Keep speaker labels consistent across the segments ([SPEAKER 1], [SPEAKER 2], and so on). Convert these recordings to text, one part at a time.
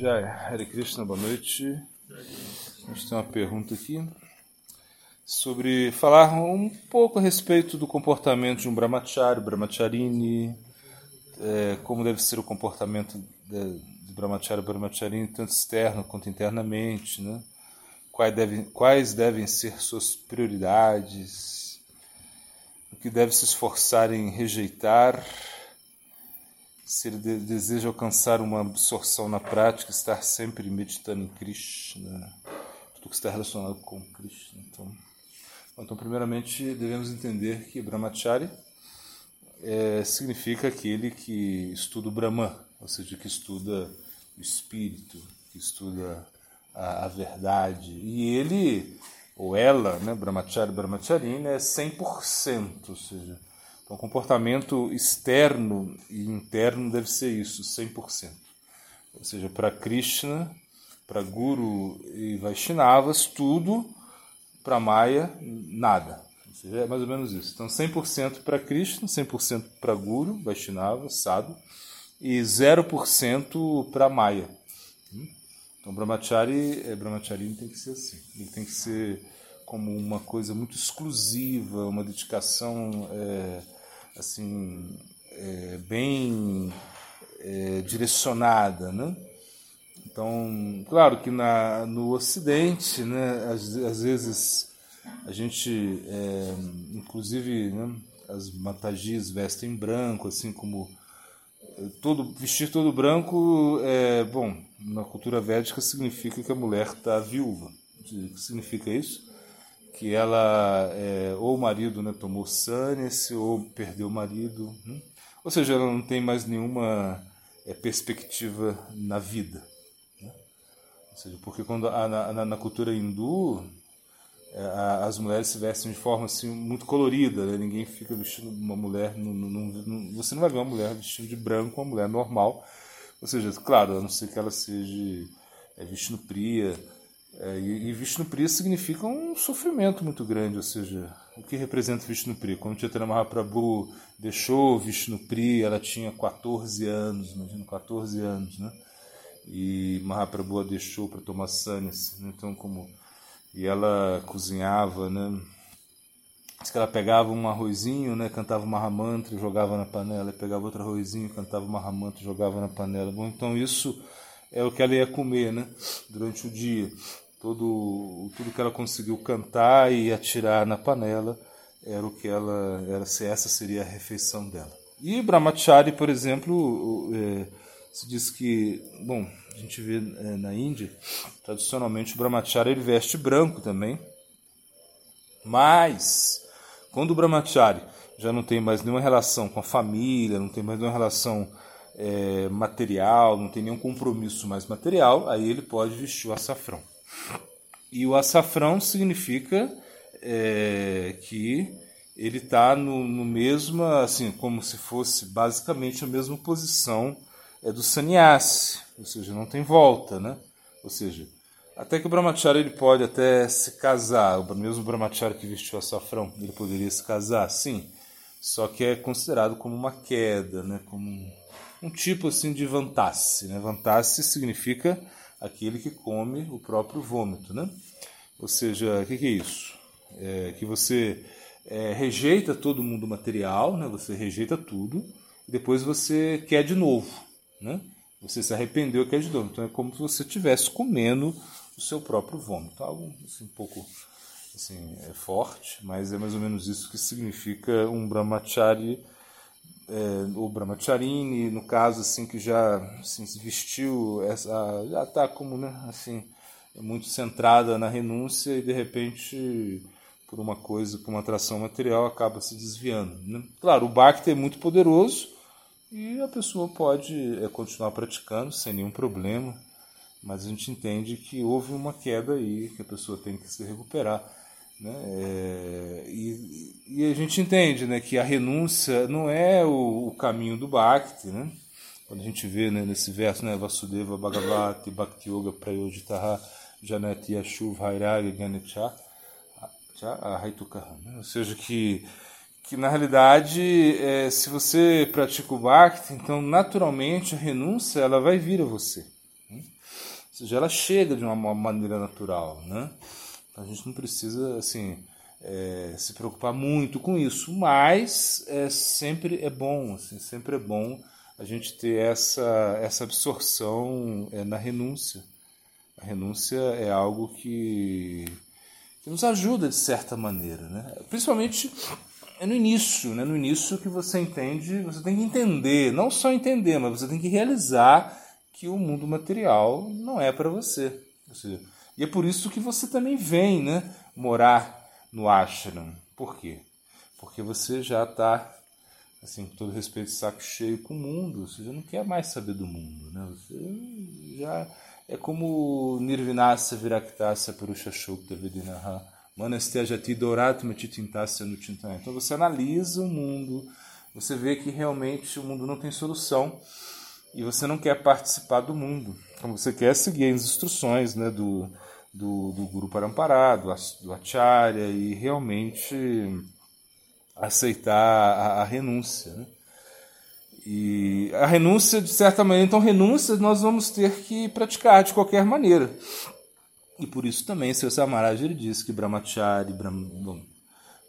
[SPEAKER 1] Jai, Hare Krishna, boa noite. A gente tem uma pergunta aqui sobre falar um pouco a respeito do comportamento de um brahmachari, brahmacharini, é, como deve ser o comportamento de, de brahmachari, brahmacharini, tanto externo quanto internamente, né? Quais devem, quais devem ser suas prioridades, o que deve se esforçar em rejeitar se ele de, deseja alcançar uma absorção na prática, estar sempre meditando em Krishna, tudo que está relacionado com Krishna. Então, então primeiramente, devemos entender que Brahmachari é, significa aquele que estuda o Brahman, ou seja, que estuda o espírito, que estuda a, a verdade. E ele, ou ela, né, Brahmachari, Brahmacharina, é 100%, ou seja, então, comportamento externo e interno deve ser isso, 100%. Ou seja, para Krishna, para Guru e Vaishnavas, tudo, para Maya, nada. Ou seja, é mais ou menos isso. Então, 100% para Krishna, 100% para Guru, Vaishnava, Sadhu, e 0% para Maya. Então, Brahmachari, é, Brahmachari tem que ser assim. Ele tem que ser como uma coisa muito exclusiva, uma dedicação. É, assim é, bem é, direcionada, né? Então, claro que na, no Ocidente, né, às, às vezes a gente, é, inclusive, né, as matagis vestem branco, assim como é, todo vestir todo branco, é, bom, na cultura védica significa que a mulher está viúva. O que significa isso? Que ela é, ou o marido né, tomou sannyas ou perdeu o marido, hum? ou seja, ela não tem mais nenhuma é, perspectiva na vida. Né? Ou seja, porque quando a, na, na, cultura hindu é, a, as mulheres se vestem de forma assim muito colorida, né? ninguém fica vestindo uma mulher, não, não, não, você não vai ver uma mulher vestindo de branco, uma mulher normal, ou seja, claro, a não ser que ela seja é, vestindo pria é, e, e Vishnupriya significa um sofrimento muito grande, ou seja, o que representa Vishnupriya? Quando Chaitanya Mahaprabhu deixou Vishnupriya, ela tinha 14 anos, imagina, 14 anos, né? E Mahaprabhu a deixou para tomar sannyas, né? então como e ela cozinhava, né? Diz que ela pegava um arrozinho, né? Cantava uma ramantra, jogava na panela, pegava outro arrozinho, cantava uma ramantra, jogava na panela. Bom, então isso é o que ela ia comer, né? Durante o dia todo tudo que ela conseguiu cantar e atirar na panela era o que ela era essa seria a refeição dela. E Brahmachari por exemplo é, se diz que bom a gente vê é, na Índia tradicionalmente o Brahmachari ele veste branco também. Mas quando o Brahmachari já não tem mais nenhuma relação com a família não tem mais nenhuma relação é, material não tem nenhum compromisso mais material aí ele pode vestir o açafrão e o açafrão significa é, que ele está no, no mesmo, assim, como se fosse basicamente a mesma posição é do sannyasi, ou seja, não tem volta, né? Ou seja, até que o brahmachari ele pode até se casar, o mesmo brahmachari que vestiu açafrão, ele poderia se casar, sim, só que é considerado como uma queda, né? Como um, um tipo assim de vantasse, né? Vantasse significa aquele que come o próprio vômito, né? Ou seja, o que, que, é isso? É que você é, rejeita todo mundo material, né? Você rejeita tudo e depois você quer de novo, né? Você se arrependeu e quer de novo. Então é como se você estivesse comendo o seu próprio vômito. Algo assim, um pouco assim, é forte, mas é mais ou menos isso que significa um brahmachari é, o Brahmacharini, no caso, assim, que já assim, se vestiu, essa, já está como, né, assim, muito centrada na renúncia e de repente, por uma coisa, por uma atração material, acaba se desviando. Né? Claro, o Bhakti é muito poderoso e a pessoa pode é, continuar praticando sem nenhum problema, mas a gente entende que houve uma queda aí, que a pessoa tem que se recuperar. Né? É, e, e, a gente entende né, que a renúncia não é o, o caminho do Bhakti. Né? Quando a gente vê né, nesse verso, né, Vasudeva Bhagavati Bhakti Yoga Prayojitaha Janati Yashuv Hairaga Ganecha Haitukaha. Né? Ou seja, que, que na realidade, é, se você pratica o Bhakti, então naturalmente a renúncia ela vai vir a você. Né? Ou seja, ela chega de uma maneira natural. Né? A gente não precisa assim é, se preocupar muito com isso, mas é, sempre é bom, assim, sempre é bom a gente ter essa, essa absorção é, na renúncia. A renúncia é algo que, que nos ajuda de certa maneira, né? principalmente é no início, né? no início que você entende, você tem que entender, não só entender, mas você tem que realizar que o mundo material não é para você. Seja, e é por isso que você também vem né, morar no ashram. Por quê? Porque você já está, assim, com todo respeito, saco cheio com o mundo. Você já não quer mais saber do mundo. Né? Você já é como Nirvinasa Viraktasya Purusha Shokta Vedinaha. Manastejati Doratma Titintasya Nutintan. Então você analisa o mundo, você vê que realmente o mundo não tem solução e você não quer participar do mundo. Então você quer seguir as instruções né, do, do, do Guru Parampará, do, do Acharya, e realmente aceitar a, a renúncia. Né? E a renúncia, de certa maneira, então, renúncia nós vamos ter que praticar de qualquer maneira. E por isso também, seu Samaraj ele disse que Brahmachari, Brahm,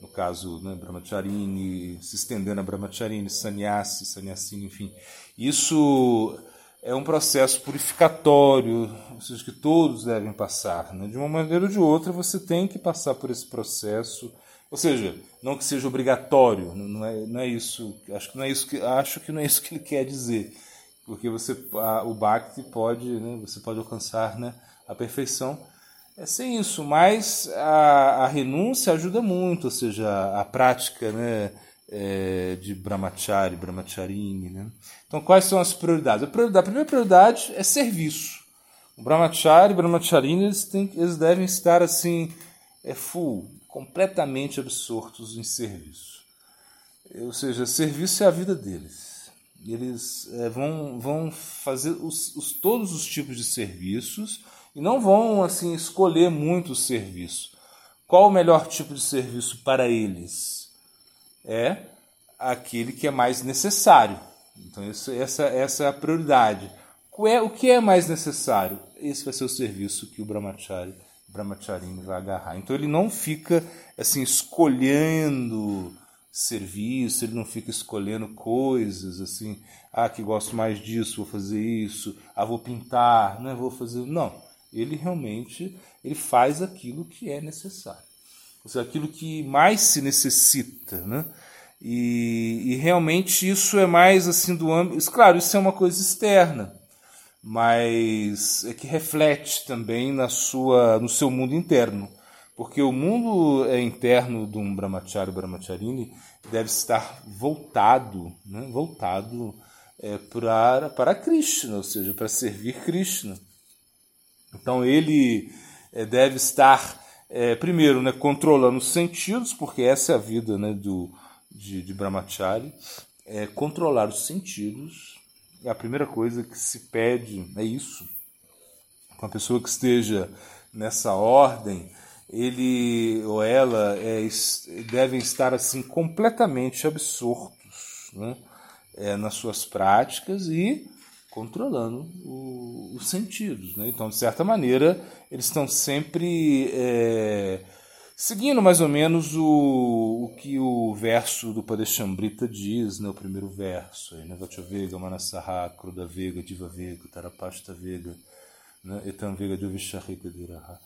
[SPEAKER 1] no caso, né, Brahmacharini, se estendendo a Brahmacharini, Sannyasi, Sannyasini, enfim, isso é um processo purificatório, seja, que todos devem passar. Né? De uma maneira ou de outra, você tem que passar por esse processo. Ou seja, não que seja obrigatório, não é, não é isso. Acho que não é isso que acho que não é isso que ele quer dizer, porque você a, o bhakti pode, né, você pode alcançar, né, a perfeição é sem isso, mas a, a renúncia ajuda muito, ou seja, a prática, né, é, de Brahmachari, Brahmacharini. Né? Então, quais são as prioridades? A, prioridade, a primeira prioridade é serviço. O Brahmachari e Brahmacharini eles, têm, eles devem estar assim, é full, completamente absortos em serviço. Ou seja, serviço é a vida deles. Eles é, vão, vão fazer os, os, todos os tipos de serviços e não vão assim escolher muito o serviço. Qual o melhor tipo de serviço para eles? é aquele que é mais necessário. Então, isso, essa, essa é a prioridade. É, o que é mais necessário? Esse vai ser o serviço que o Brahmachari, Brahmacharini vai agarrar. Então, ele não fica assim escolhendo serviço, ele não fica escolhendo coisas assim, ah, que gosto mais disso, vou fazer isso, ah, vou pintar, não vou fazer. Não, ele realmente ele faz aquilo que é necessário ou seja, aquilo que mais se necessita, né? E, e realmente isso é mais assim do âmbito. Claro, isso é uma coisa externa, mas é que reflete também na sua, no seu mundo interno. Porque o mundo é interno de um brahmachari brahmacharini deve estar voltado, né? voltado é, para, para Krishna, ou seja, para servir Krishna. Então ele é, deve estar é, primeiro, né, controlando os sentidos, porque essa é a vida né, do, de, de Brahmachari, é controlar os sentidos. É a primeira coisa que se pede é isso. Uma pessoa que esteja nessa ordem, ele ou ela é, devem estar assim completamente absortos né, é, nas suas práticas e controlando o, os sentidos. Né? Então, de certa maneira, eles estão sempre é, seguindo mais ou menos o, o que o verso do Padeshambrita diz, né? o primeiro verso. Né? Vega, Manasaha, Kruda Vega, Diva Vega, Tarapasta Vega, né? Etam Vega, Divisharika Diraha.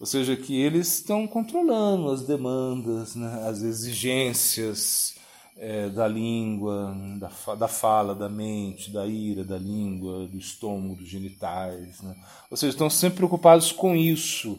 [SPEAKER 1] Ou seja, que eles estão controlando as demandas, né? as exigências, é, da língua, da, da fala, da mente, da ira, da língua, do estômago, dos genitais. Né? Ou seja, estão sempre preocupados com isso.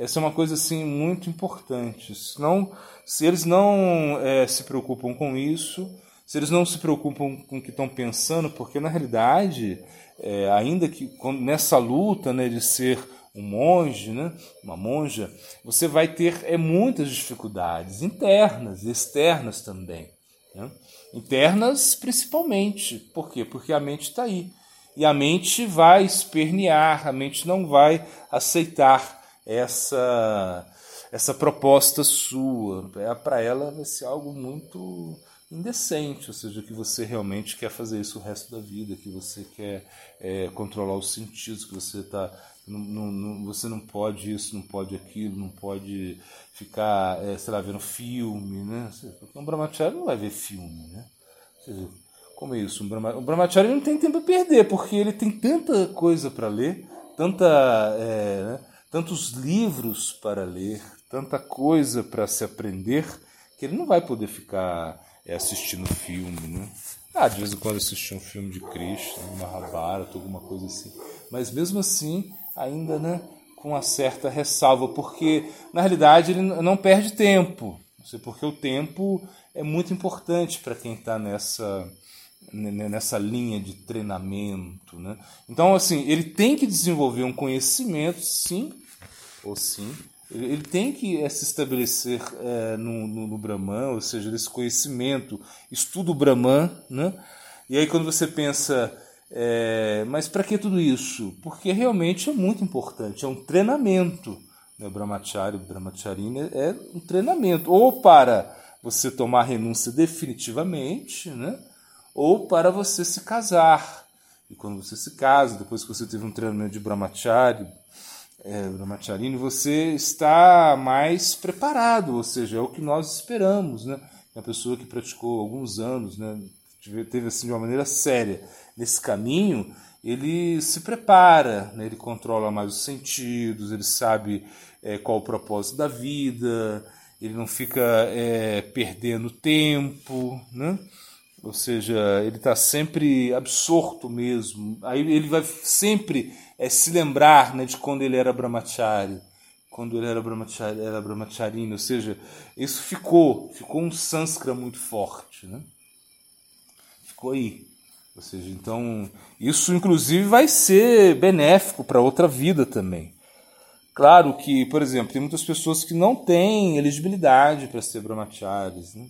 [SPEAKER 1] Essa é uma coisa assim muito importante. Senão, se eles não é, se preocupam com isso, se eles não se preocupam com o que estão pensando, porque na realidade, é, ainda que nessa luta né, de ser um monge, né, uma monja, você vai ter é, muitas dificuldades internas e externas também. Né? Internas, principalmente. Por quê? Porque a mente está aí. E a mente vai espernear, a mente não vai aceitar essa, essa proposta sua. É, Para ela vai ser algo muito indecente, ou seja, que você realmente quer fazer isso o resto da vida, que você quer é, controlar os sentidos, que você está não, não, você não pode isso, não pode aquilo, não pode ficar, é, sei lá, vendo filme, né? Um brahmachari não vai ver filme, né? Seja, como é isso? Um brahmachari, um brahmachari não tem tempo a perder, porque ele tem tanta coisa para ler, tanta, é, né? Tantos livros para ler, tanta coisa para se aprender, que ele não vai poder ficar é, assistindo filme, né? Ah, de vez em quando assistir um filme de Cristo, uma Mahabharata, alguma coisa assim. Mas mesmo assim, ainda né, com uma certa ressalva, porque na realidade ele não perde tempo, porque o tempo é muito importante para quem está nessa nessa linha de treinamento, né? Então assim ele tem que desenvolver um conhecimento, sim ou sim, ele tem que é, se estabelecer é, no, no, no, Brahman, ou seja, esse conhecimento, estudo Brahman, né? E aí quando você pensa é, mas para que tudo isso? Porque realmente é muito importante, é um treinamento. Né? O Brahmacharya, o Brahmacharina é um treinamento. Ou para você tomar renúncia definitivamente, né? ou para você se casar. E quando você se casa, depois que você teve um treinamento de Brahmacharya, é, Brahmacharini, você está mais preparado, ou seja, é o que nós esperamos. Né? Uma pessoa que praticou alguns anos, né? teve assim de uma maneira séria nesse caminho, ele se prepara, né? ele controla mais os sentidos, ele sabe é, qual o propósito da vida, ele não fica é, perdendo tempo, né? Ou seja, ele está sempre absorto mesmo. Aí ele vai sempre é, se lembrar né, de quando ele era brahmachari, quando ele era brahmachari, era brahmacharina, ou seja, isso ficou, ficou um sânscrita muito forte, né? Ficou aí. Ou seja, então isso inclusive vai ser benéfico para outra vida também. Claro que, por exemplo, tem muitas pessoas que não têm elegibilidade para ser brahmacharis, né?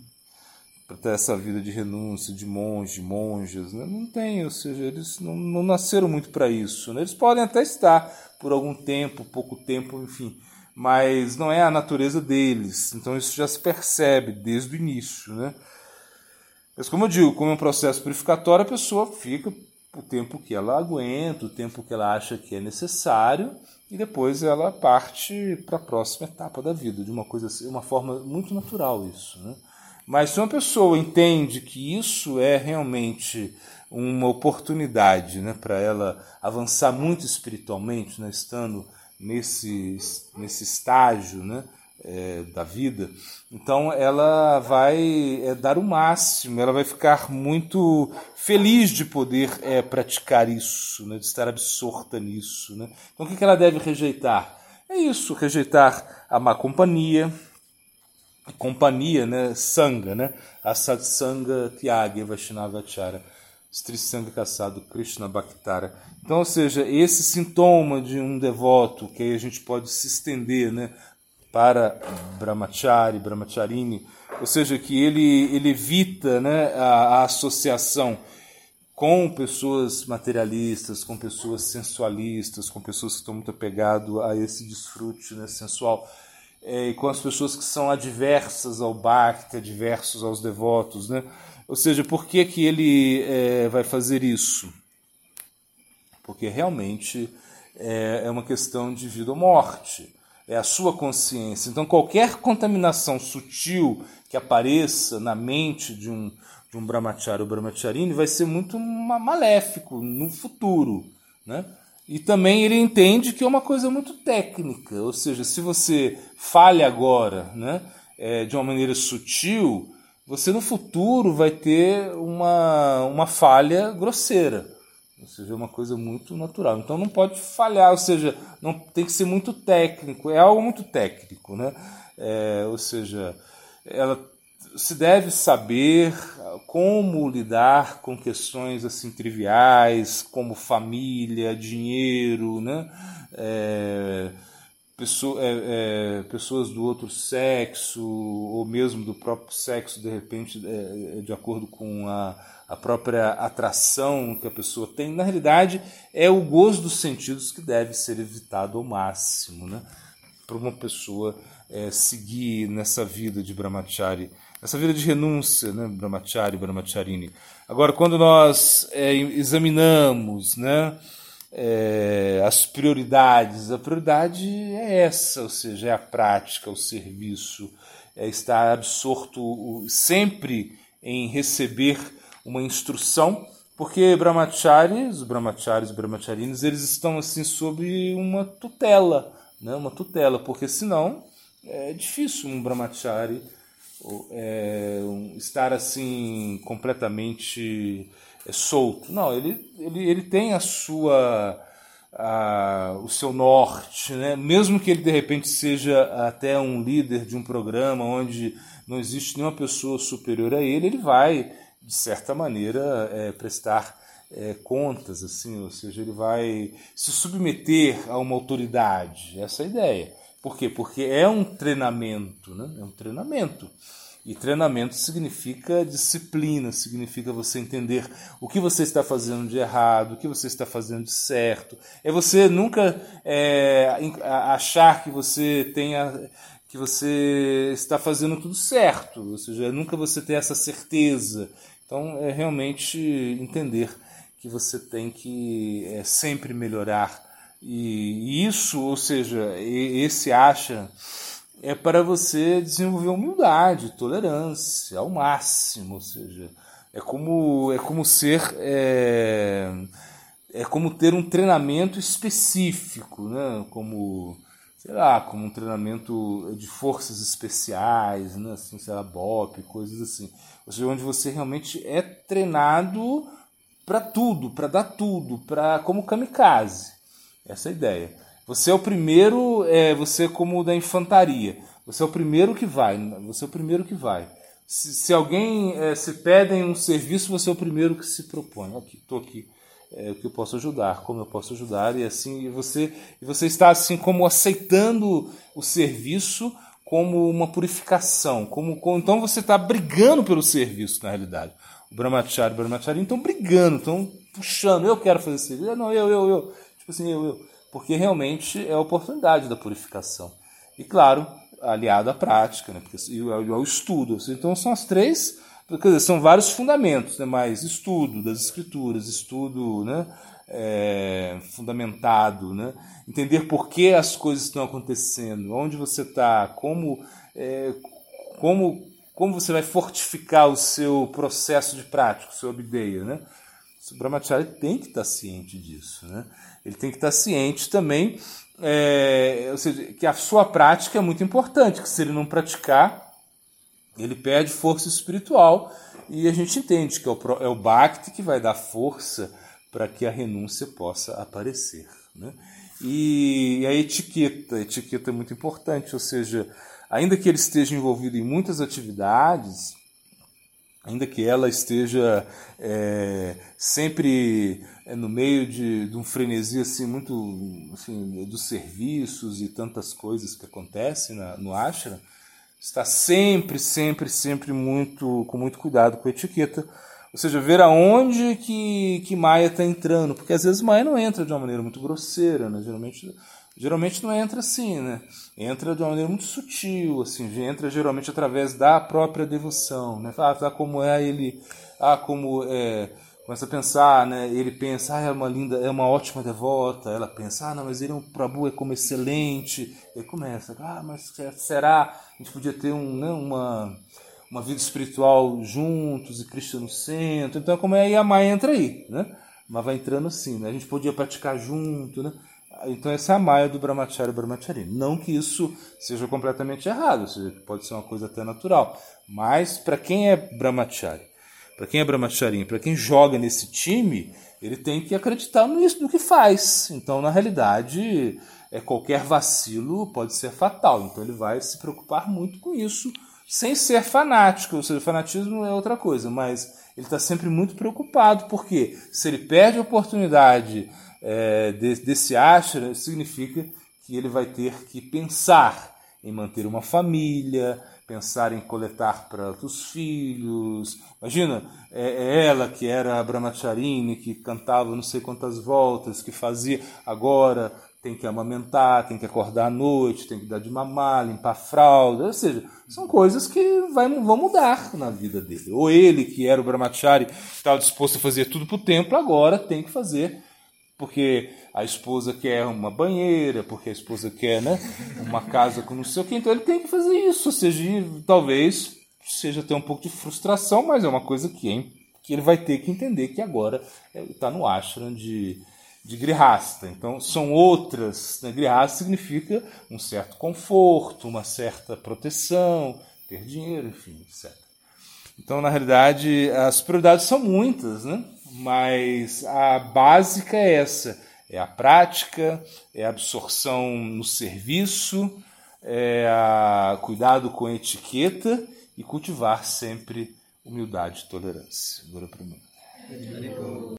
[SPEAKER 1] Para ter essa vida de renúncia, de monge, monjas, né? não tem, ou seja, eles não, não nasceram muito para isso. Né? Eles podem até estar por algum tempo, pouco tempo, enfim, mas não é a natureza deles. Então isso já se percebe desde o início, né? Mas como eu digo, como é um processo purificatório, a pessoa fica o tempo que ela aguenta, o tempo que ela acha que é necessário, e depois ela parte para a próxima etapa da vida, de uma coisa assim, uma forma muito natural isso, né? Mas se uma pessoa entende que isso é realmente uma oportunidade né, para ela avançar muito espiritualmente, né, estando nesse, nesse estágio, né, é, da vida, então ela vai é, dar o máximo, ela vai ficar muito feliz de poder é, praticar isso, né, de estar absorta nisso. Né? Então o que, que ela deve rejeitar? É isso, rejeitar a má companhia, companhia, né, sanga, né, a satsanga tyagi vaishnavachara, Strisanga caçado Krishna Bhaktara. Então, ou seja, esse sintoma de um devoto, que aí a gente pode se estender, né, para Brahmachari, Brahmacharini, ou seja, que ele, ele evita né, a, a associação com pessoas materialistas, com pessoas sensualistas, com pessoas que estão muito apegadas a esse desfrute né, sensual, e com as pessoas que são adversas ao Bhakti, adversos aos devotos. Né? Ou seja, por que, que ele é, vai fazer isso? Porque realmente é, é uma questão de vida ou morte é a sua consciência. Então, qualquer contaminação sutil que apareça na mente de um, de um brahmachari ou brahmacharini vai ser muito maléfico no futuro. Né? E também ele entende que é uma coisa muito técnica, ou seja, se você falha agora né, é, de uma maneira sutil, você no futuro vai ter uma, uma falha grosseira. Ou seja, é uma coisa muito natural. Então não pode falhar, ou seja, não tem que ser muito técnico, é algo muito técnico, né? É, ou seja, ela se deve saber como lidar com questões assim triviais, como família, dinheiro, né? É, pessoa, é, é, pessoas do outro sexo ou mesmo do próprio sexo, de repente, é, é de acordo com a a própria atração que a pessoa tem, na realidade é o gozo dos sentidos que deve ser evitado ao máximo, né? Para uma pessoa é, seguir nessa vida de brahmachari essa vida de renúncia, né, Brahmachari, Brahmacharini. Agora, quando nós é, examinamos, né, é, as prioridades, a prioridade é essa, ou seja, é a prática, o serviço, é estar absorto sempre em receber uma instrução, porque brahmacharis, brahmacharis, brahmacharinas, eles estão assim sob uma tutela, né? uma tutela, porque senão é difícil um brahmachari é, estar assim completamente é, solto. Não, ele, ele, ele tem a sua a, o seu norte, né? mesmo que ele de repente seja até um líder de um programa onde não existe nenhuma pessoa superior a ele, ele vai, de certa maneira, é, prestar é, contas, assim, ou seja, ele vai se submeter a uma autoridade. Essa é a ideia. Por quê? Porque é um treinamento, né? é um treinamento. E treinamento significa disciplina, significa você entender o que você está fazendo de errado, o que você está fazendo de certo. É você nunca é, achar que você tenha que você está fazendo tudo certo, ou seja, nunca você ter essa certeza. Então é realmente entender que você tem que é, sempre melhorar. E isso, ou seja, esse acha é para você desenvolver humildade, tolerância ao máximo, ou seja, é como é como ser é, é como ter um treinamento específico, né? Como sei lá, como um treinamento de forças especiais, né? assim, sei lá, BOP, coisas assim. Ou seja, onde você realmente é treinado para tudo, para dar tudo, para como kamikaze. Essa é a ideia. Você é o primeiro, é, você é como da infantaria. Você é o primeiro que vai. Você é o primeiro que vai. Se, se alguém é, se pedem um serviço, você é o primeiro que se propõe. Aqui, estou aqui. É, que eu posso ajudar, como eu posso ajudar e assim e você e você está assim como aceitando o serviço como uma purificação, como, como então você está brigando pelo serviço na realidade. O Brahmachari Brahmachari estão brigando, estão puxando. Eu quero fazer serviço, não eu eu eu tipo assim eu eu porque realmente é a oportunidade da purificação. E claro, aliado à prática, né? porque, e ao, ao estudo. Então são as três, dizer, são vários fundamentos, né? mas estudo das escrituras, estudo né? É, fundamentado, né? entender por que as coisas estão acontecendo, onde você está, como, é, como, como você vai fortificar o seu processo de prática, o seu abdeia. Né? O Brahmachari tem que estar ciente disso. Né? Ele tem que estar ciente também, é, ou seja, que a sua prática é muito importante, que se ele não praticar, ele perde força espiritual. E a gente entende que é o, é o Bhakti que vai dar força para que a renúncia possa aparecer. Né? E a etiqueta, a etiqueta é muito importante, ou seja, ainda que ele esteja envolvido em muitas atividades, ainda que ela esteja é, sempre é, no meio de, de, um frenesi assim muito assim, dos serviços e tantas coisas que acontecem na, no ashram, está sempre, sempre, sempre muito com muito cuidado com a etiqueta, ou seja, ver aonde que, que Maia está entrando, porque às vezes Maia não entra de uma maneira muito grosseira, né? geralmente geralmente não entra assim, né? Entra de uma maneira muito sutil, assim, entra geralmente através da própria devoção, né? Ah, tá como é ele, ah, como é, começa a pensar, né? Ele pensa, ah, é uma linda, é uma ótima devota. Ela pensa, ah, não, mas ele é um Prabhu, é como excelente. Ele começa, ah, mas será? A gente podia ter um, né, uma uma vida espiritual juntos e Cristo no centro. Então, como é aí a Maia entra aí, né? Mas vai entrando assim, né? A gente podia praticar junto, né? Então essa é a maia do Brahmacharya Brahmachari. Não que isso seja completamente errado, seja, pode ser uma coisa até natural. Mas para quem é Brahmachari, para quem é Brahmachari, para quem joga nesse time, ele tem que acreditar nisso, no que faz. Então, na realidade, é qualquer vacilo pode ser fatal. Então ele vai se preocupar muito com isso, sem ser fanático. Ou seja, fanatismo é outra coisa, mas ele está sempre muito preocupado, porque se ele perde a oportunidade é, desse ashra significa que ele vai ter que pensar em manter uma família, pensar em coletar para os filhos. Imagina, é, é, ela que era a Brahmacharini, que cantava não sei quantas voltas, que fazia, agora tem que amamentar, tem que acordar à noite, tem que dar de mamar, limpar a fralda, ou seja, são coisas que vai, vão mudar na vida dele. Ou ele, que era o brahmachari, estava disposto a fazer tudo para o templo, agora tem que fazer, porque a esposa quer uma banheira, porque a esposa quer né, uma casa com não sei o que, então ele tem que fazer isso, ou seja, talvez seja até um pouco de frustração, mas é uma coisa que, hein, que ele vai ter que entender que agora está no ashram de de grihasta. Então, são outras. Né? Grihasta significa um certo conforto, uma certa proteção, ter dinheiro, enfim, etc. Então, na realidade, as prioridades são muitas, né? mas a básica é essa: é a prática, é a absorção no serviço, é a cuidado com a etiqueta e cultivar sempre humildade e tolerância. Agora para mim.